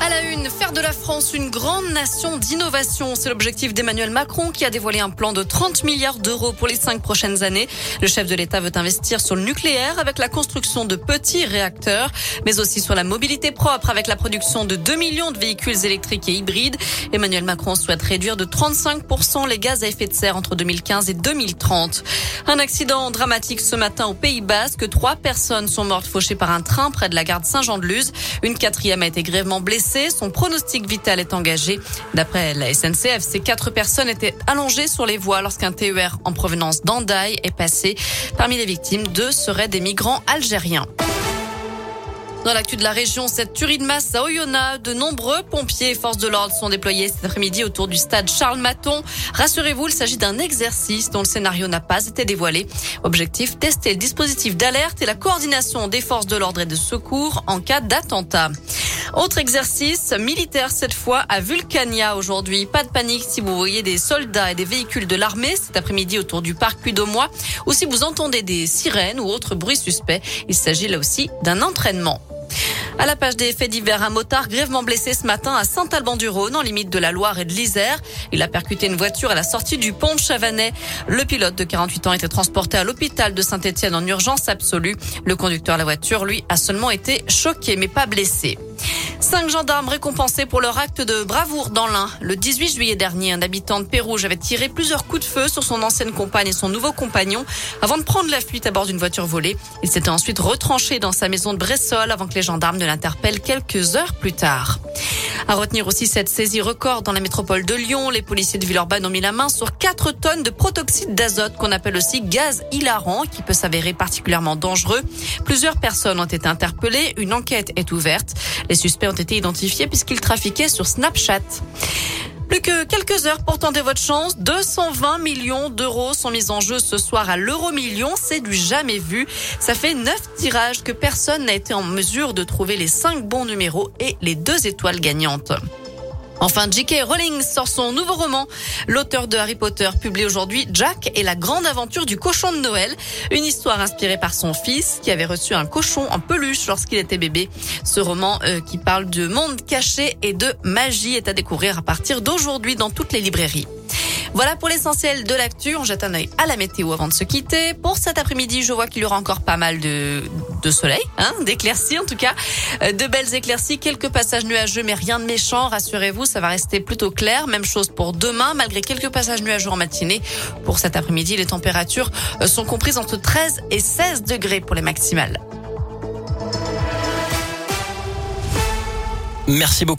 À la une, faire de la France une grande nation d'innovation, c'est l'objectif d'Emmanuel Macron qui a dévoilé un plan de 30 milliards d'euros pour les cinq prochaines années. Le chef de l'État veut investir sur le nucléaire avec la construction de petits réacteurs, mais aussi sur la mobilité propre avec la production de 2 millions de véhicules électriques et hybrides. Emmanuel Macron souhaite réduire de 35% les gaz à effet de serre entre 2015 et 2030. Un accident dramatique ce matin au Pays Basque. Trois personnes sont mortes fauchées par un train près de la gare de Saint-Jean-de-Luz. Une quatrième a été grièvement blessée. Son pronostic vital est engagé. D'après la SNCF, ces quatre personnes étaient allongées sur les voies lorsqu'un TER en provenance d'Andaï est passé. Parmi les victimes, deux seraient des migrants algériens. Dans l'actu de la région, cette tuerie de masse à Oyonnax, de nombreux pompiers et forces de l'ordre sont déployés cet après-midi autour du stade Charles Maton. Rassurez-vous, il s'agit d'un exercice dont le scénario n'a pas été dévoilé. Objectif, tester le dispositif d'alerte et la coordination des forces de l'ordre et de secours en cas d'attentat. Autre exercice militaire cette fois à Vulcania aujourd'hui. Pas de panique si vous voyez des soldats et des véhicules de l'armée cet après-midi autour du parc Puy-d'Aumois ou si vous entendez des sirènes ou autres bruits suspects. Il s'agit là aussi d'un entraînement. À la page des faits divers, un motard grièvement blessé ce matin à Saint-Alban-du-Rhône, en limite de la Loire et de l'Isère. Il a percuté une voiture à la sortie du pont de Chavanais. Le pilote de 48 ans était transporté à l'hôpital de Saint-Etienne en urgence absolue. Le conducteur de la voiture, lui, a seulement été choqué mais pas blessé. Cinq gendarmes récompensés pour leur acte de bravoure dans l'Ain. Le 18 juillet dernier, un habitant de Pérouge avait tiré plusieurs coups de feu sur son ancienne compagne et son nouveau compagnon avant de prendre la fuite à bord d'une voiture volée. Il s'était ensuite retranché dans sa maison de Bressol avant que les gendarmes ne l'interpellent quelques heures plus tard. À retenir aussi cette saisie record dans la métropole de Lyon. Les policiers de Villeurbanne ont mis la main sur 4 tonnes de protoxyde d'azote qu'on appelle aussi gaz hilarant qui peut s'avérer particulièrement dangereux. Plusieurs personnes ont été interpellées. Une enquête est ouverte. Les suspects été identifiés puisqu'ils trafiquaient sur Snapchat. Plus que quelques heures pour tenter votre chance. 220 millions d'euros sont mis en jeu ce soir à l'euro million. C'est du jamais vu. Ça fait neuf tirages que personne n'a été en mesure de trouver les cinq bons numéros et les deux étoiles gagnantes. Enfin, J.K. Rowling sort son nouveau roman. L'auteur de Harry Potter publie aujourd'hui Jack et la grande aventure du cochon de Noël. Une histoire inspirée par son fils qui avait reçu un cochon en peluche lorsqu'il était bébé. Ce roman euh, qui parle de monde caché et de magie est à découvrir à partir d'aujourd'hui dans toutes les librairies. Voilà pour l'essentiel de l'actu. On jette un œil à la météo avant de se quitter. Pour cet après-midi, je vois qu'il y aura encore pas mal de, soleil, hein, d'éclaircies en tout cas, euh, de belles éclaircies, quelques passages nuageux, mais rien de méchant. Rassurez-vous, ça va rester plutôt clair. Même chose pour demain, malgré quelques passages nuageux en matinée. Pour cet après-midi, les températures euh, sont comprises entre 13 et 16 degrés pour les maximales. Merci beaucoup.